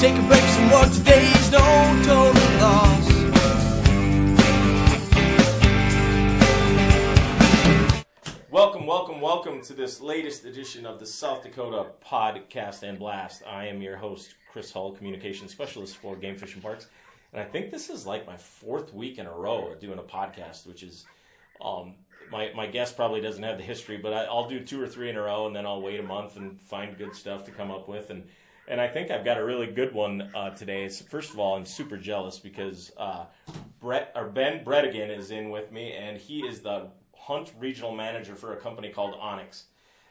Take a break from work today's no total loss. Welcome, welcome, welcome to this latest edition of the South Dakota Podcast and Blast. I am your host, Chris Hull, Communications Specialist for Game Fish and Parks. And I think this is like my fourth week in a row of doing a podcast, which is um, my my guest probably doesn't have the history, but I, I'll do two or three in a row, and then I'll wait a month and find good stuff to come up with. And and I think I've got a really good one uh, today. So first of all, I'm super jealous because uh, Brett or Ben Bredigan is in with me, and he is the Hunt Regional Manager for a company called onX.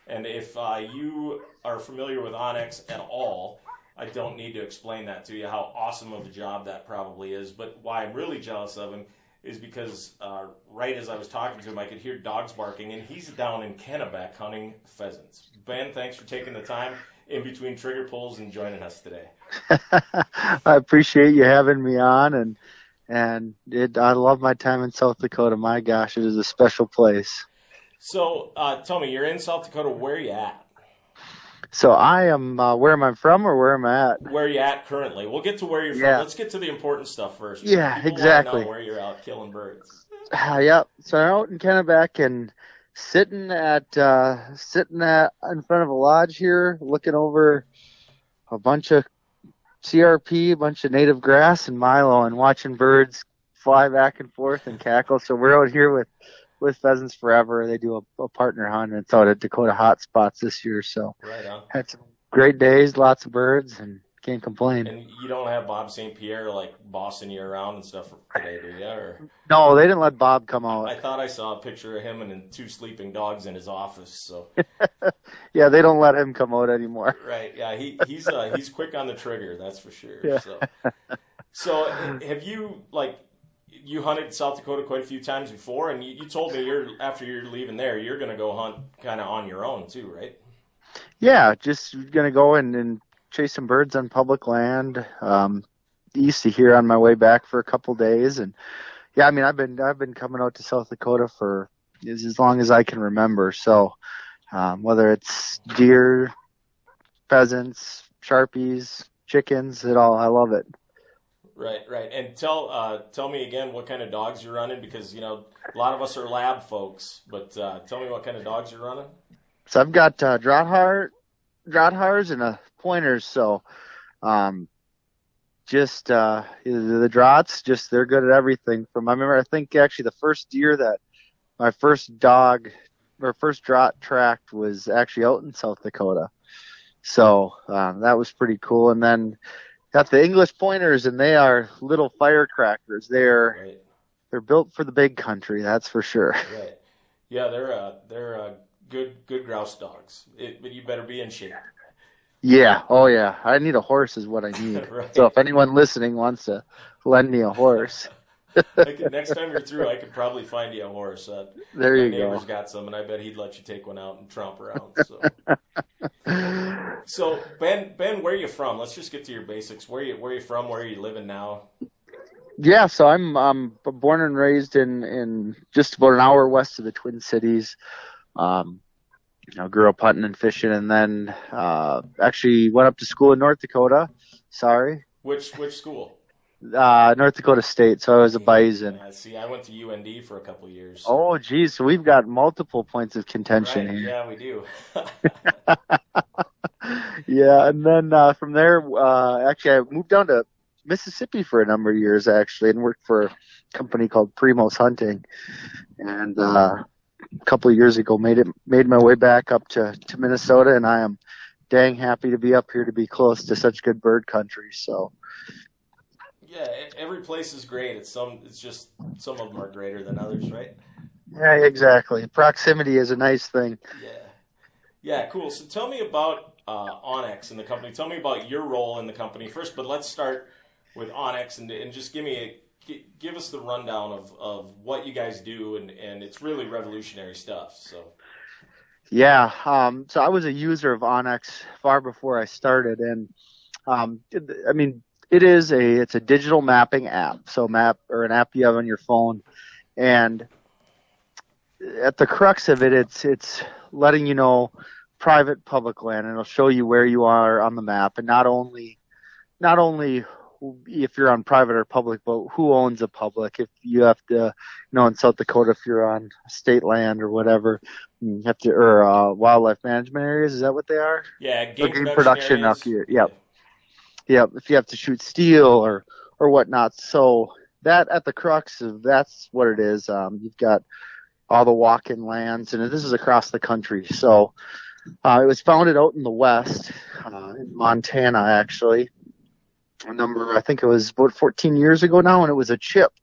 And if uh, you are familiar with onX at all, I don't need to explain that to you how awesome of a job that probably is. But why I'm really jealous of him is because uh, right as I was talking to him, I could hear dogs barking, and he's down in Kennebec hunting pheasants. Ben, thanks for taking the time in between trigger pulls and joining us today. I appreciate you having me on, and and it, I love my time in South Dakota. My gosh, it is a special place. So, uh, tell me, you're in South Dakota. Where are you at? So I am uh, where am I from or where am I at? Where are you at currently? We'll get to where you're from. Let's get to the important stuff first. Yeah, exactly. Know where you're out killing birds. Uh, yep. So I'm out in Kennebec and sitting at uh, sitting at in front of a lodge here, looking over a bunch of CRP, a bunch of native grass and Milo, and watching birds fly back and forth and cackle. So we're out here with with Pheasants Forever. They do a, a partner hunt, and it's out at Dakota Hot Spots this year. So Right on. had some great days, lots of birds, and can't complain. And you don't have Bob St. Pierre like bossing you around and stuff today, do you? Or No, they didn't let Bob come out. I thought I saw a picture of him and two sleeping dogs in his office. So Yeah, they don't let him come out anymore. right, yeah, he he's uh, he's quick on the trigger, that's for sure. Yeah. So so have you like you hunted South Dakota quite a few times before, and you, you told me you're after you're leaving there, you're going to go hunt kind of on your own too, right? Yeah, just gonna go and, and some birds on public land. Um, east of here on my way back for a couple days, and yeah, I mean I've been I've been coming out to South Dakota for as, as long as I can remember. So um, whether it's deer, pheasants, sharpies, chickens, it all I love it. Right, right. And tell uh, tell me again what kind of dogs you're running because you know a lot of us are lab folks, but uh, tell me what kind of dogs you're running. So I've got uh, Drahthaar, Drahthaars and a pointers. So, um, just uh, the, Drahts, just they're good at everything. From I remember, I think actually the first deer that my first dog or first Draht tracked was actually out in South Dakota. So um, that was pretty cool. And then got the English pointers, and they are little firecrackers. They're Right, they're built for the big country, that's for sure. right. Yeah, they're uh, they're uh, good good grouse dogs, it, but you better be in shape. Yeah. Oh, yeah. I need a horse, is what I need. Right. So if anyone listening wants to lend me a horse, could, next time you're through, I could probably find you a horse. Uh, there my you neighbor's go. got some, and I bet he'd let you take one out and tromp around. So, so Ben, Ben, where are you from? Let's just get to your basics. Where are you where are you from? Where are you living now? Yeah. So I'm um born and raised in in just about an hour west of the Twin Cities. Um, you know, grew up hunting and fishing, and then uh actually went up to school in North Dakota. Sorry, Which which school? uh North Dakota State. So I was a bison. Yeah, see, I went to UND for a couple of years. Oh, geez. So we've got multiple points of contention right, here. yeah, we do. yeah, and then uh, from there, uh, actually, I moved down to Mississippi for a number of years, actually, and worked for a company called Primos Hunting. And uh, a couple of years ago, made it made my way back up to to Minnesota, and I am dang happy to be up here to be close to such good bird country. So yeah, every place is great. It's some. It's just some of them are greater than others, right? yeah, exactly. Proximity is a nice thing. Yeah. Yeah, cool. So tell me about uh, onX and the company. Tell me about your role in the company first, but let's start with onX and, and just give me a gi- give us the rundown of, of what you guys do and, and it's really revolutionary stuff. So Yeah, um, so I was a user of onX far before I started, and um, I mean, it is a it's a digital mapping app. So map or an app you have on your phone, and at the crux of it, it's it's letting you know private public land and it'll show you where you are on the map and not only not only if you're on private or public, but who owns a public? If you have to, you know, in South Dakota, if you're on state land or whatever, you have to, or uh, wildlife management areas. Is that what they are? Yeah, game, game production. production up here. Yep. Yep. If you have to shoot steel or or whatnot, so that at the crux of that's what it is. Um, you've got all the walk-in lands, and this is across the country. So uh, it was founded out in the west, uh, in Montana, actually a number, I think it was about 14 years ago now, and it was a chip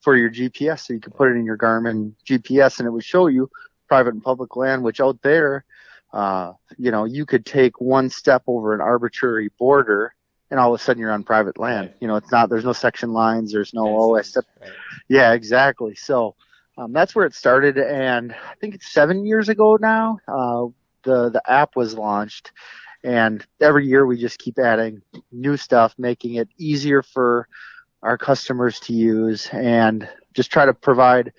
for your GPS, so you could put it in your Garmin GPS, and it would show you private and public land, which out there, uh, you know, you could take one step over an arbitrary border, and all of a sudden you're on private land. Right. You know, it's not, there's no section lines, there's no, oh, I stepped right. yeah, exactly. So um, that's where it started, and I think it's seven years ago now. Uh, the the app was launched, and every year we just keep adding new stuff, making it easier for our customers to use, and just try to provide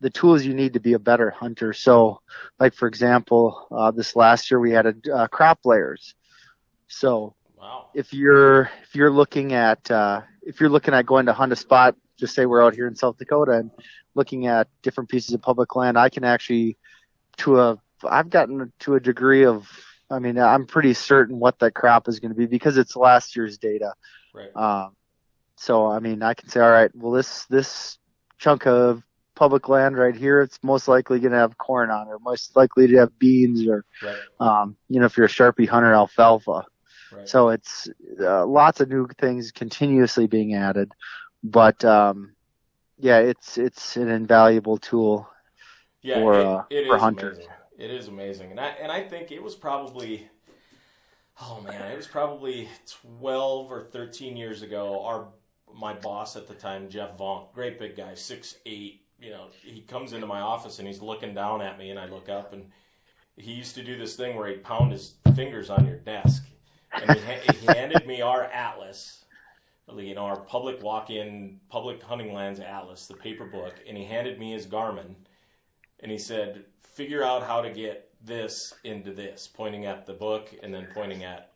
the tools you need to be a better hunter. So, like for example, uh, this last year we added uh, crop layers. So Wow. if you're if you're looking at uh, if you're looking at going to hunt a spot, just say we're out here in South Dakota and looking at different pieces of public land, I can actually to a I've gotten to a degree of I mean I'm pretty certain what that crop is going to be because it's last year's data. Right. Um, so I mean I can say all right, well this this chunk of public land right here, it's most likely going to have corn on it, most likely to have beans or Right. um, you know if you're a sharpie hunter alfalfa. Right. So it's uh, lots of new things continuously being added, but um, yeah, it's it's an invaluable tool. yeah, for, it, uh, it for hunters. amazing. It is amazing, and I and I think it was probably, oh man, it was probably twelve or thirteen years ago. Our my boss at the time, Jeff Vaughn, great big guy, six eight. You know, he comes into my office and he's looking down at me, and I look up, and he used to do this thing where he'd pound his fingers on your desk, and he, ha- he handed me our atlas, you know, our public walk-in public hunting lands atlas, the paper book, and he handed me his Garmin, and he said, "Figure out how to get this into this," pointing at the book and then pointing at,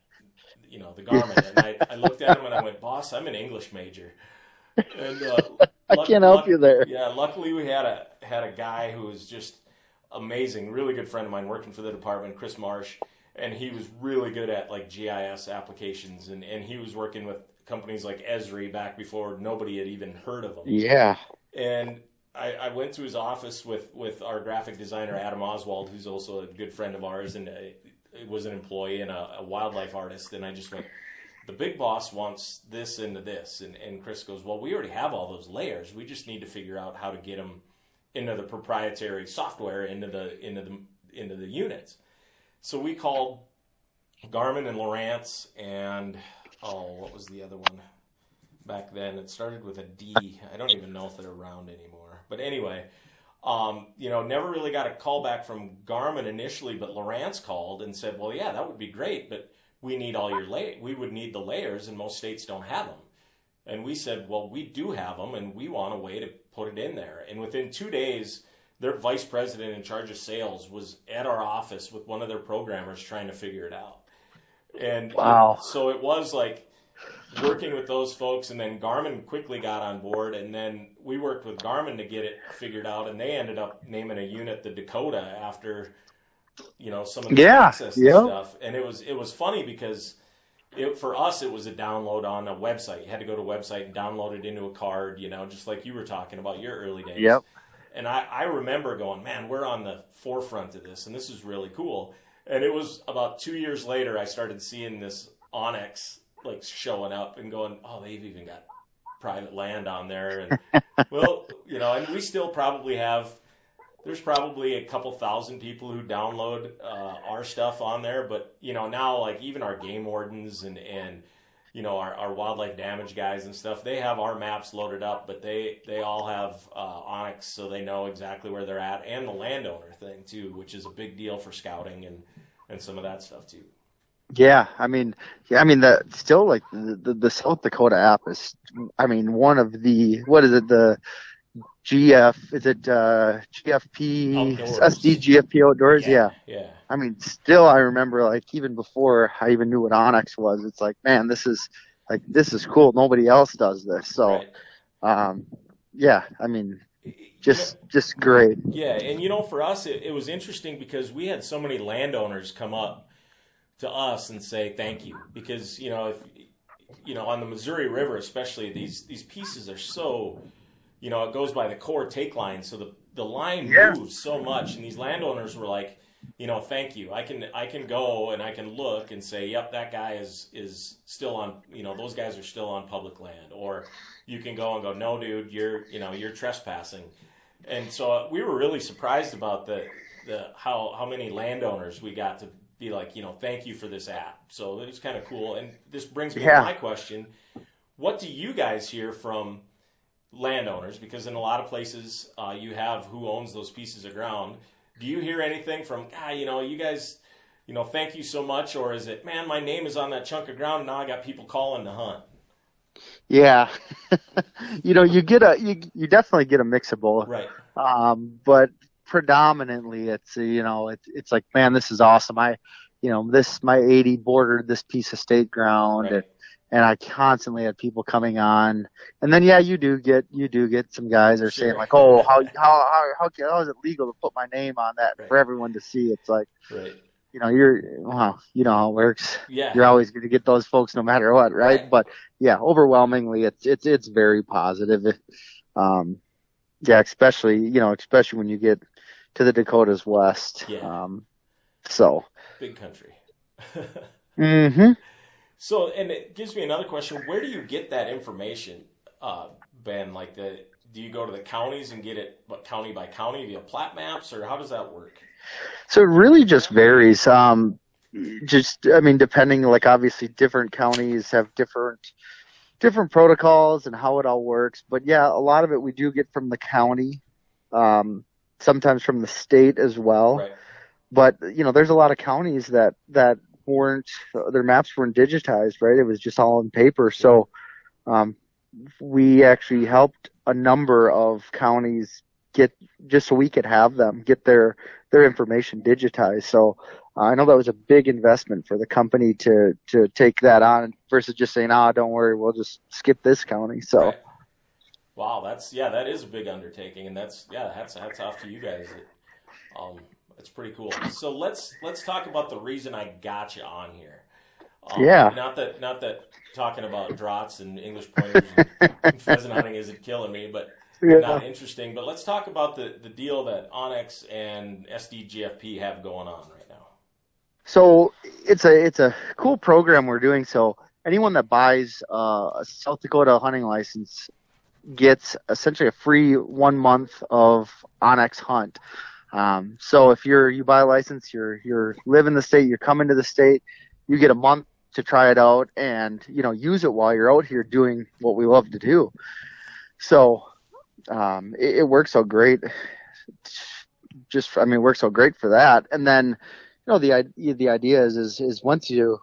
you know, the Garmin. and I, I looked at him and I went, "Boss, I'm an English major." And uh, I luck- can't help luck- you there. Yeah, luckily we had a had a guy who was just amazing, really good friend of mine working for the department, Chris Marsh, and he was really good at like GIS applications, and and he was working with companies like Esri back before nobody had even heard of them. Yeah, And I, I went to his office with, with our graphic designer Adam Oswald, who's also a good friend of ours and a, was an employee and a, a wildlife artist. And I just went, the big boss wants this into this, and and Chris goes, well, we already have all those layers. We just need to figure out how to get them into the proprietary software into the into the into the units. So we called Garmin and Lowrance and oh, what was the other one? Back then, it started with a D. I don't even know if they're around anymore. But anyway, um, you know, never really got a call back from Garmin initially, but Lowrance called and said, "Well, yeah, that would be great, but we need all your lay. We would need the layers, and most states don't have them." And we said, "Well, we do have them, and we want a way to put it in there." And within two days, their vice president in charge of sales was at our office with one of their programmers trying to figure it out. And Wow. so it was like working with those folks, and then Garmin quickly got on board, and then we worked with Garmin to get it figured out, and they ended up naming a unit the Dakota after you know some of the Yeah, access and stuff. And it was it was funny because it for us it was a download on a website. You had to go to a website and download it into a card, you know, just like you were talking about your early days. Yep. And I, I remember going, man, we're on the forefront of this, and this is really cool. And it was about two years later, I started seeing this onX like showing up and going, oh, they've even got private land on there. And well, you know, and we still probably have. There's probably a couple thousand people who download uh, our stuff on there, but you know now like even our game wardens and and you know our, our wildlife damage guys and stuff they have our maps loaded up but they they all have uh, onX so they know exactly where they're at and the landowner thing too which is a big deal for scouting and and some of that stuff too Yeah, I mean, yeah, I mean, the still like the, the the South Dakota app is, I mean, one of the what is it the GF. Is it uh, GFP Outdoors. SD GFP Outdoors? Yeah. Yeah. I mean, still, I remember like even before I even knew what onX was. It's like, man, this is like this is cool. Nobody else does this. So, Right. um, yeah. I mean, just just great. Yeah, and you know, for us, it, it was interesting because we had so many landowners come up to us and say thank you because you know, if you know, on the Missouri River, especially these these pieces are so, you know, it goes by the Corps take line, so the the line Yeah. moves so much, and these landowners were like, you know, thank you. I can I can go and I can look and say, yep, that guy is is still on. You know, those guys are still on public land, or you can go and go, no, dude, you're you know you're trespassing. And so we were really surprised about the the how how many landowners we got to be like, you know, thank you for this app. So it's kind of cool. And this brings me Yeah. to my question: What do you guys hear from landowners? Because in a lot of places, uh, you have who owns those pieces of ground. Do you hear anything from, ah, you know, you guys, you know, thank you so much, or is it, man, my name is on that chunk of ground, and now I got people calling to hunt? Yeah. you know, you get a you you definitely get a mix of both. Right. Um, but predominantly it's you know it's it's like man this is awesome i you know this my 80 bordered this piece of state ground Right. and, and i constantly had people coming on and then yeah you do get you do get some guys are saying like oh how how how how, how is it legal to put my name on that Right. for everyone to see it's like Right. you know you're well you know how it works Yeah. you're always going to get those folks no matter what right, Right. but yeah overwhelmingly it's it's it's very positive um yeah especially you know especially when you get to the dakotas west Yeah. um so Big country. mhm So, and it gives me another question: Where do you get that information, uh, Ben? Like, the do you go to the counties and get it, what county by county via plat maps, or how does that work? so it really just varies um just i mean depending like obviously different counties have different different protocols and how it all works but yeah a lot of it we do get from the county um sometimes from the state as well Right. but you know there's a lot of counties that that weren't their maps weren't digitized right it was just all on paper so um we actually helped a number of counties get just so we could have them get their their information digitized so uh, I know that was a big investment for the company to to take that on versus just saying, "Ah, don't worry, we'll just skip this county." So Right. Wow, that's yeah, that is a big undertaking, and that's yeah, hats hats off to you guys. Um, that's pretty cool. So let's let's talk about the reason I got you on here. Um, Yeah. Not that not that talking about drahts and English pointers and pheasant hunting isn't killing me, but not interesting. But let's talk about the the deal that onX and SDGFP have going on right now. So it's a it's a cool program we're doing. So anyone that buys uh, a South Dakota hunting license gets essentially a free one month of onX Hunt. Um, so if you're you buy a license, you're you're live in the state, you're coming to the state, you get a month to try it out and you know use it while you're out here doing what we love to do. So um, it, it works out great. Just I mean, it works out great for that. And then you know the the idea is is is once you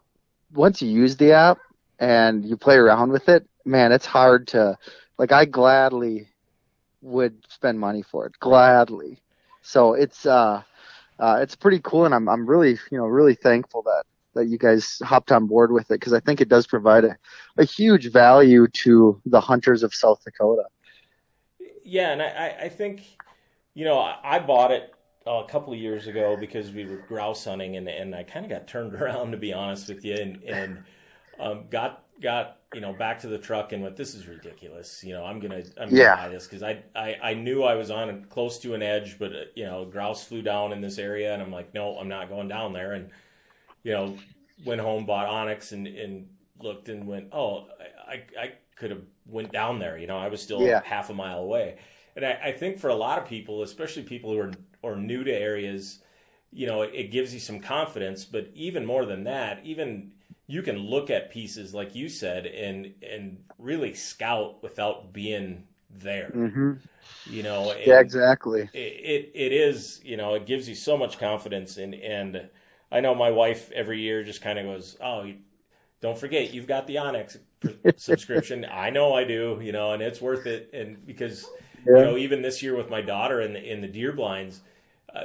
once you use the app and you play around with it, man, it's hard to like I gladly would spend money for it gladly. So it's uh uh it's pretty cool and I'm I'm really you know really thankful that that you guys hopped on board with it because I think it does provide a, a huge value to the hunters of South Dakota. Yeah, and I, I- think, you know, I, bought it a couple of years ago because we were grouse hunting, and, and I kind of got turned around to be honest with you, and and um, got got you know back to the truck and went, this is ridiculous. You know, I'm gonna I'm gonna Yeah. buy this because I, I I knew I was on close to an edge, but uh, you know, grouse flew down in this area, and I'm like, no, I'm not going down there, and you know, went home, bought onX, and and looked and went, oh, I I, I could have went down there. You know, I was still Yeah. half a mile away. And I, I think for a lot of people, especially people who are are new to areas, you know, it, it gives you some confidence. But even more than that, even you can look at pieces like you said and and really scout without being there. hmm You know, Yeah, exactly. it, it it is you know it gives you so much confidence and and I know my wife every year just kind of goes oh don't forget you've got the onX subscription I know I do you know and it's worth it and because you know, even this year with my daughter in the in the deer blinds,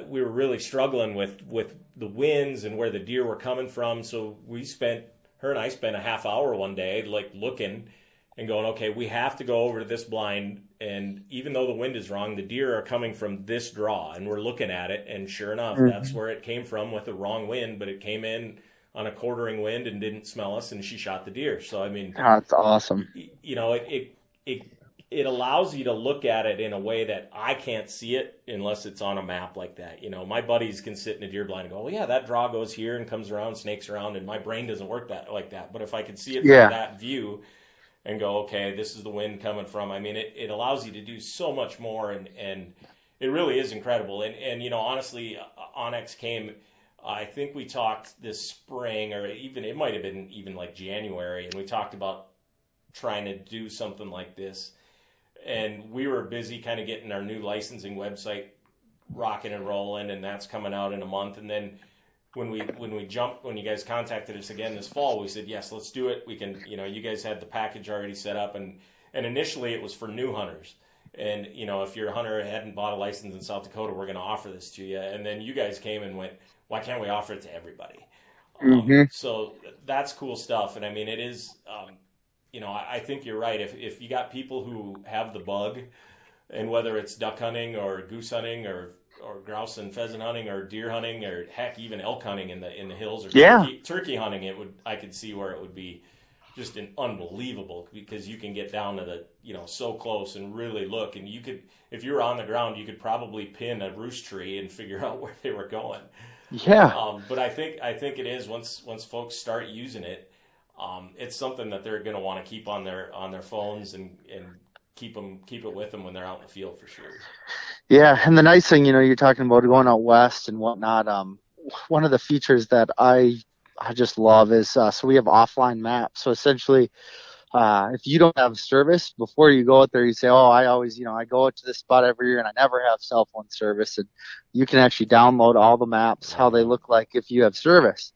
we were really struggling with with the winds and where the deer were coming from. So we spent her and I spent a half hour one day like looking and going, okay, we have to go over to this blind. And even though the wind is wrong, the deer are coming from this draw, and we're looking at it. And sure enough, mm-hmm. that's where it came from with the wrong wind, but it came in on a quartering wind and didn't smell us, and she shot the deer. So I mean, that's awesome. You know, it it it it allows you to look at it in a way that I can't see it unless it's on a map like that. You know, my buddies can sit in a deer blind and go, "Well, yeah, that draw goes here and comes around, snakes around," and my brain doesn't work that like that. But if I could see it yeah. from that view and go, "Okay, this is the wind coming from," I mean, it, it allows you to do so much more, and and it really is incredible. And and you know, honestly, uh, onX came. I think we talked this spring, or even it might have been even like January, and we talked about trying to do something like this and we were busy kind of getting our new licensing website rocking and rolling, and that's coming out in a month. And then when we when we jumped when you guys contacted us again this fall, we said yes, let's do it. We can, you know, you guys had the package already set up, and and initially it was for new hunters. And you know, if you're a hunter hadn't bought a license in South Dakota, we're going to offer this to you. And then you guys came and went, why can't we offer it to everybody? Mm-hmm. Um, so that's cool stuff. And I mean, it is. Um, you know, I, I think you're right. If if you got people who have the bug, and whether it's duck hunting or goose hunting or or grouse and pheasant hunting or deer hunting or heck even elk hunting in the in the hills or yeah. turkey, turkey hunting, it would I could see where it would be just an unbelievable because you can get down to the you know so close and really look and you could if you were on the ground you could probably pin a roost tree and figure out where they were going yeah um, but i think i think it is once once folks start using it um, it's something that they're going to want to keep on their on their phones and and keep them keep it with them when they're out in the field for sure. Yeah, and the nice thing, you know, you're talking about going out west and whatnot. Um, one of the features that I I just love is uh, so we have offline maps. So essentially, uh, if you don't have service before you go out there, you say, "Oh, I always, you know, I go out to this spot every year and I never have cell phone service." And you can actually download all the maps how they look like if you have service.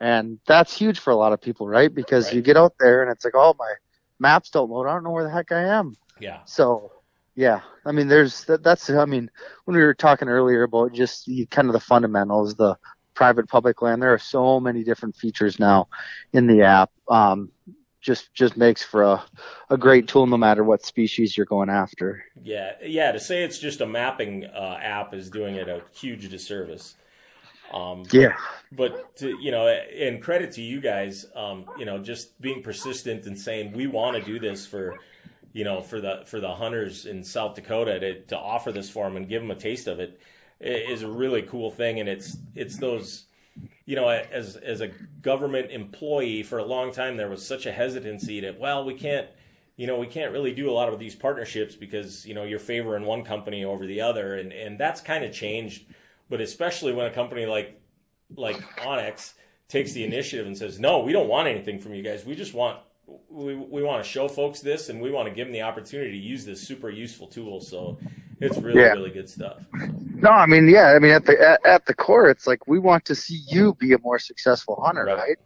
And that's huge for a lot of people, right? Because right. you get out there and it's like, oh, my maps don't load. I don't know where the heck I am. Yeah. So, yeah, I mean, there's that, that's, I mean, when we were talking earlier about just the, kind of the fundamentals, the private public land, there are so many different features now in the app. Um, just just makes for a, a great tool no matter what species you're going after. Yeah, yeah. To say it's just a mapping uh, app is doing it a huge disservice. Um, yeah. But to, you know, and credit to you guys, um, you know, just being persistent and saying we want to do this for, you know, for the for the hunters in South Dakota to to offer this for them and give them a taste of it is a really cool thing, and it's it's those. You know, as as a government employee for a long time, there was such a hesitancy that well, we can't, you know, we can't really do a lot of these partnerships because you know you're favoring one company over the other, and and that's kind of changed but especially when a company like like onX takes the initiative and says, "No, we don't want anything from you guys. We just want we, we want to show folks this and we want to give them the opportunity to use this super useful tool." So it's really yeah. really good stuff. No, I mean, yeah, I mean at the at, at, the core, it's like we want to see you be a more successful hunter, right? right?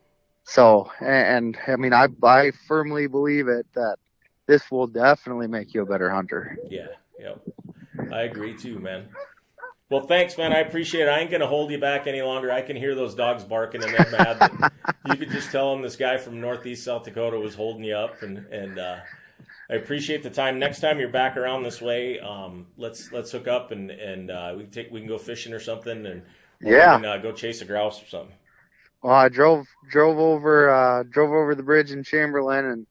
So, and, and I mean, I I firmly believe it that this will definitely make you a better hunter. Yeah, yep. I agree too, man. Well, thanks, man. I appreciate it. I ain't going to hold you back any longer. I can hear those dogs barking and they're mad. you could just tell them this guy from Northeast South Dakota was holding you up, and and uh, I appreciate the time. Next time you're back around this way, um, let's let's hook up and and uh, we can take we can go fishing or something, and yeah, can, uh, go chase a grouse or something. Well, I drove drove over uh, drove over the bridge in Chamberlain and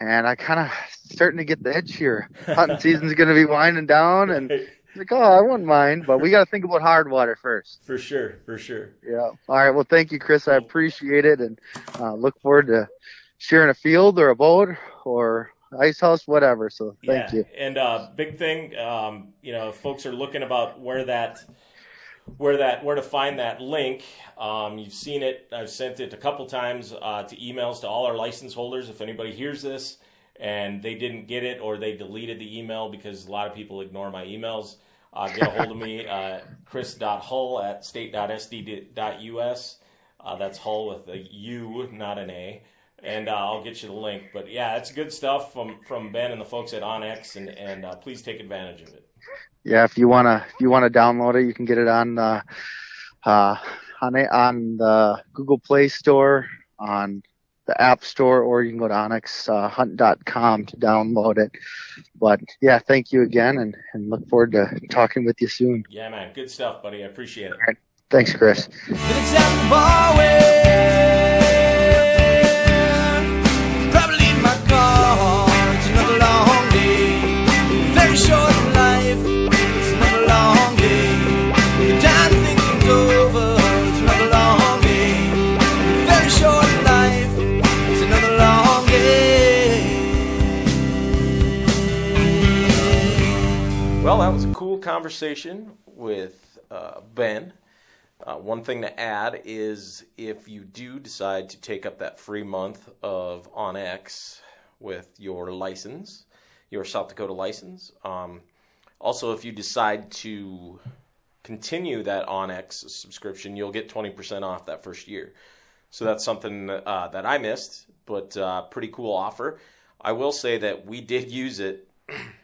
and I kind of starting to get the itch here. Hunting season's going to be winding down, and like, oh, I wouldn't mind, but we got to think about hard water first. For sure, for sure. Yeah. All right. Well, thank you, Chris. I appreciate it, and uh, look forward to sharing a field or a boat or ice house, whatever. So thank yeah. you. And uh, big thing, um, you know, folks are looking about where that, where that, where to find that link. Um, you've seen it. I've sent it a couple times uh, to emails to all our license holders. If anybody hears this and they didn't get it or they deleted the email because a lot of people ignore my emails, uh, get a hold of me, uh, chris.hull at state.sd.us. Uh, that's Hull with a U, not an A. and uh, I'll get you the link. But yeah, it's good stuff from from Ben and the folks at onX, and and uh, please take advantage of it. Yeah, if you wanna if you wanna download it, you can get it on uh, on on the Google Play Store, on the App Store, or you can go to onxhunt.com uh, to download it. But yeah, thank you again, and, and look forward to talking with you soon. Yeah, man, good stuff, buddy. I appreciate it. All right. Thanks, Chris. Conversation with uh, Ben. Uh, one thing to add is if you do decide to take up that free month of onX with your license, your South Dakota license, um, also if you decide to continue that onX subscription, you'll get 20% off that first year. So that's something uh, that I missed, but uh, pretty cool offer. I will say that we did use it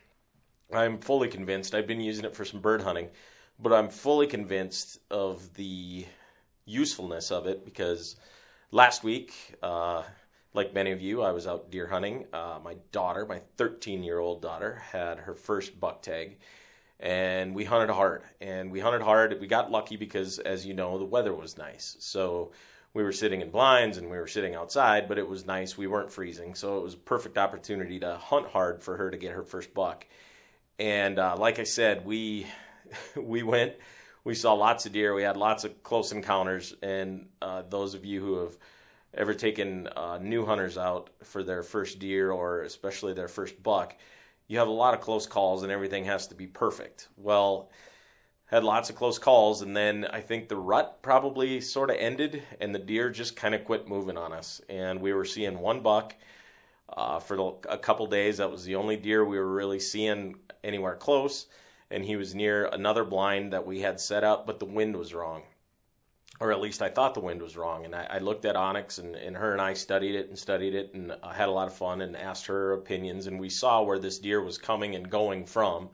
I'm fully convinced. I've been using it for some bird hunting, but I'm fully convinced of the usefulness of it because last week, uh, like many of you, I was out deer hunting. Uh, my daughter, my 13 year old daughter, had her first buck tag, and we hunted hard. And we hunted hard. We got lucky because, as you know, the weather was nice. So we were sitting in blinds and we were sitting outside, but it was nice. We weren't freezing. So it was a perfect opportunity to hunt hard for her to get her first buck. And uh, like I said, we we went, we saw lots of deer. We had lots of close encounters. And uh, those of you who have ever taken uh, new hunters out for their first deer or especially their first buck, you have a lot of close calls and everything has to be perfect. Well, had lots of close calls, and then I think the rut probably sort of ended, and the deer just kind of quit moving on us. And we were seeing one buck uh, for a couple days. That was the only deer we were really seeing anywhere close, and he was near another blind that we had set up, but the wind was wrong. Or at least I thought the wind was wrong. And I, I looked at onX, and, and her and I studied it and studied it and uh, had a lot of fun and asked her opinions. And we saw where this deer was coming and going from,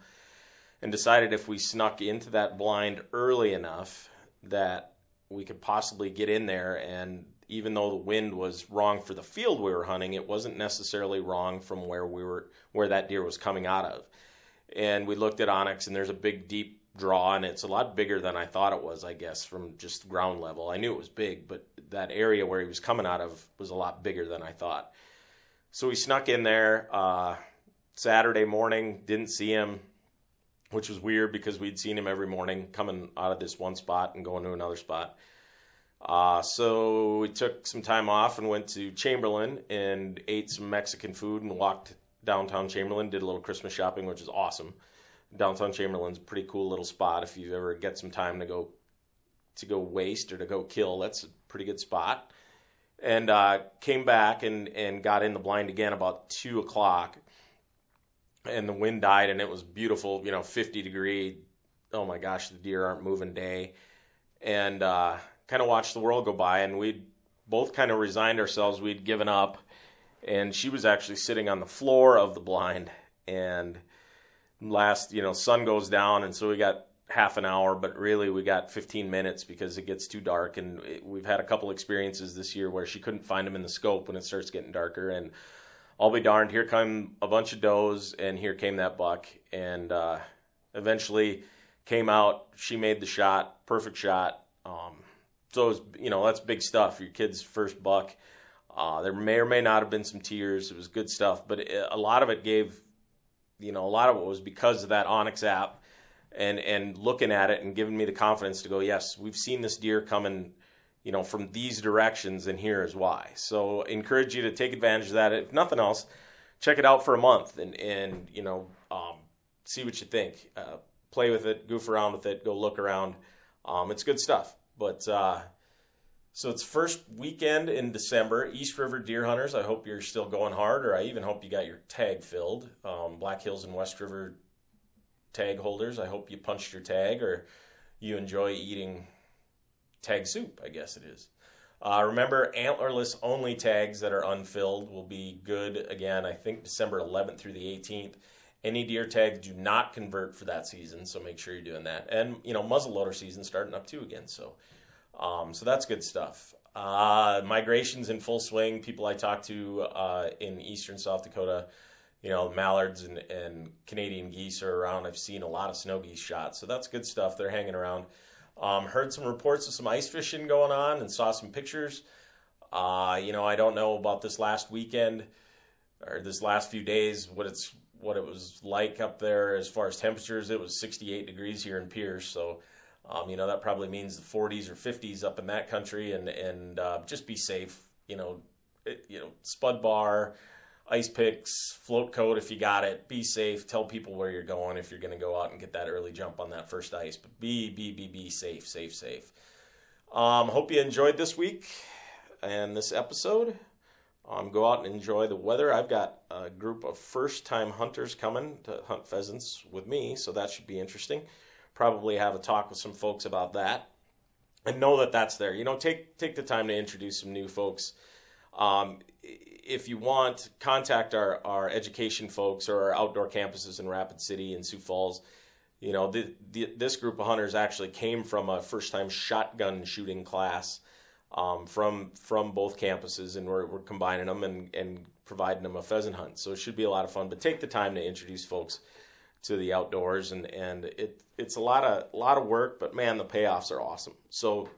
and decided if we snuck into that blind early enough that we could possibly get in there and even though the wind was wrong for the field we were hunting, it wasn't necessarily wrong from where we were where that deer was coming out of and we looked at onX, and there's a big, deep draw, and it's a lot bigger than I thought it was. I guess from just ground level, I knew it was big, but that area where he was coming out of was a lot bigger than I thought. So we snuck in there uh, Saturday morning, didn't see him, which was weird because we'd seen him every morning coming out of this one spot and going to another spot. Uh, so we took some time off and went to Chamberlain and ate some Mexican food and walked downtown Chamberlain. Did a little Christmas shopping, which is awesome. Downtown Chamberlain's a pretty cool little spot. If you ever get some time to go to go waste or to go kill, that's a pretty good spot. And uh, came back and and got in the blind again about two o'clock, and the wind died and it was beautiful. You know, fifty degree. Oh my gosh, the deer aren't moving day, and uh, kind of watched the world go by. And we both kind of resigned ourselves. We'd given up and she was actually sitting on the floor of the blind. And last you know sun goes down and so we got half an hour but really we got 15 minutes because it gets too dark. And it, we've had a couple experiences this year where she couldn't find them in the scope when it starts getting darker. And I'll be darned here come a bunch of does and here came that buck. And uh, eventually came out. She made the shot perfect shot. Um, so you know that's big stuff your kid's first buck uh, there may or may not have been some tears. It was good stuff, but it, a lot of it gave, you know, a lot of it was because of that onX app, and and looking at it and giving me the confidence to go, yes, we've seen this deer coming, you know, from these directions, and here is why. So encourage you to take advantage of that. If nothing else, check it out for a month and and you know, um, see what you think. Uh, play with it, goof around with it, go look around. Um, it's good stuff, but. Uh, so it's first weekend in December. East River Deer Hunters. I hope you're still going hard, or I even hope you got your tag filled. Um, Black Hills and West River tag holders. I hope you punched your tag, or you enjoy eating tag soup. I guess it is. Uh, remember, antlerless only tags that are unfilled will be good again, I think December 11th through the 18th. Any deer tags do not convert for that season, so make sure you're doing that. And, you know, muzzleloader season starting up too again, so um, so that's good stuff. Uh, migrations in full swing. People I talk to uh, in eastern South Dakota, you know, mallards and, and Canadian geese are around. I've seen a lot of snow geese shots, so that's good stuff. They're hanging around. Um, heard some reports of some ice fishing going on and saw some pictures. Uh, you know, I don't know about this last weekend or this last few days what it's what it was like up there as far as temperatures. It was 68 degrees here in Pierre, so um, you know that probably means the 40s or 50s up in that country, and and uh, just be safe. You know, it, you know, spud bar, ice picks, float coat if you got it. Be safe. Tell people where you're going if you're going to go out and get that early jump on that first ice. But be be be be safe, safe, safe. Um, hope you enjoyed this week and this episode. Um, go out and enjoy the weather. I've got a group of first time hunters coming to hunt pheasants with me, so that should be interesting probably have a talk with some folks about that and know that that's there. You know, take take the time to introduce some new folks. Um, if you want, contact our, our education folks or our outdoor campuses in Rapid City and Sioux Falls. You know, the, the, this group of hunters actually came from a first time shotgun shooting class um, from from both campuses, and we're, we're combining them and, and providing them a pheasant hunt. So it should be a lot of fun. But take the time to introduce folks to the outdoors, and and it it's a lot of a lot of work, but man, the payoffs are awesome. So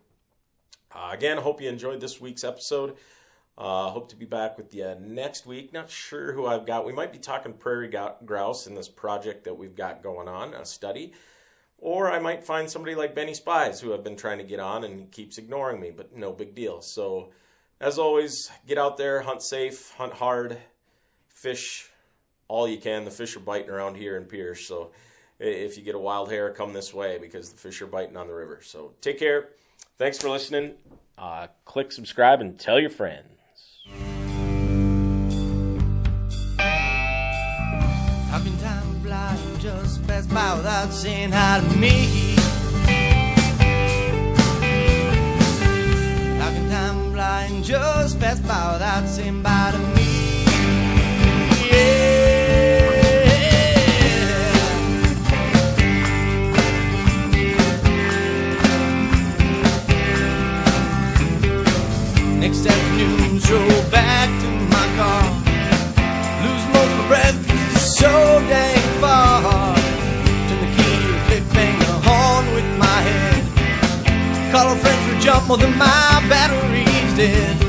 uh, again, hope you enjoyed this week's episode. Uh, hope to be back with you next week. Not sure who I've got. We might be talking prairie grouse in this project that we've got going on, a study. Or I might find somebody like Benny Spies who I've been trying to get on and keeps ignoring me, but no big deal. So, as always, get out there, hunt safe, hunt hard, fish all you can. The fish are biting around here in Pierre, so if you get a wild hair, come this way because the fish are biting on the river. So take care. Thanks for listening. Uh, click subscribe and tell your friends. Pass by without saying hi to me? How can time fly just pass by without saying bye to me? Head. Call a friend for jump, more than my batteries dead.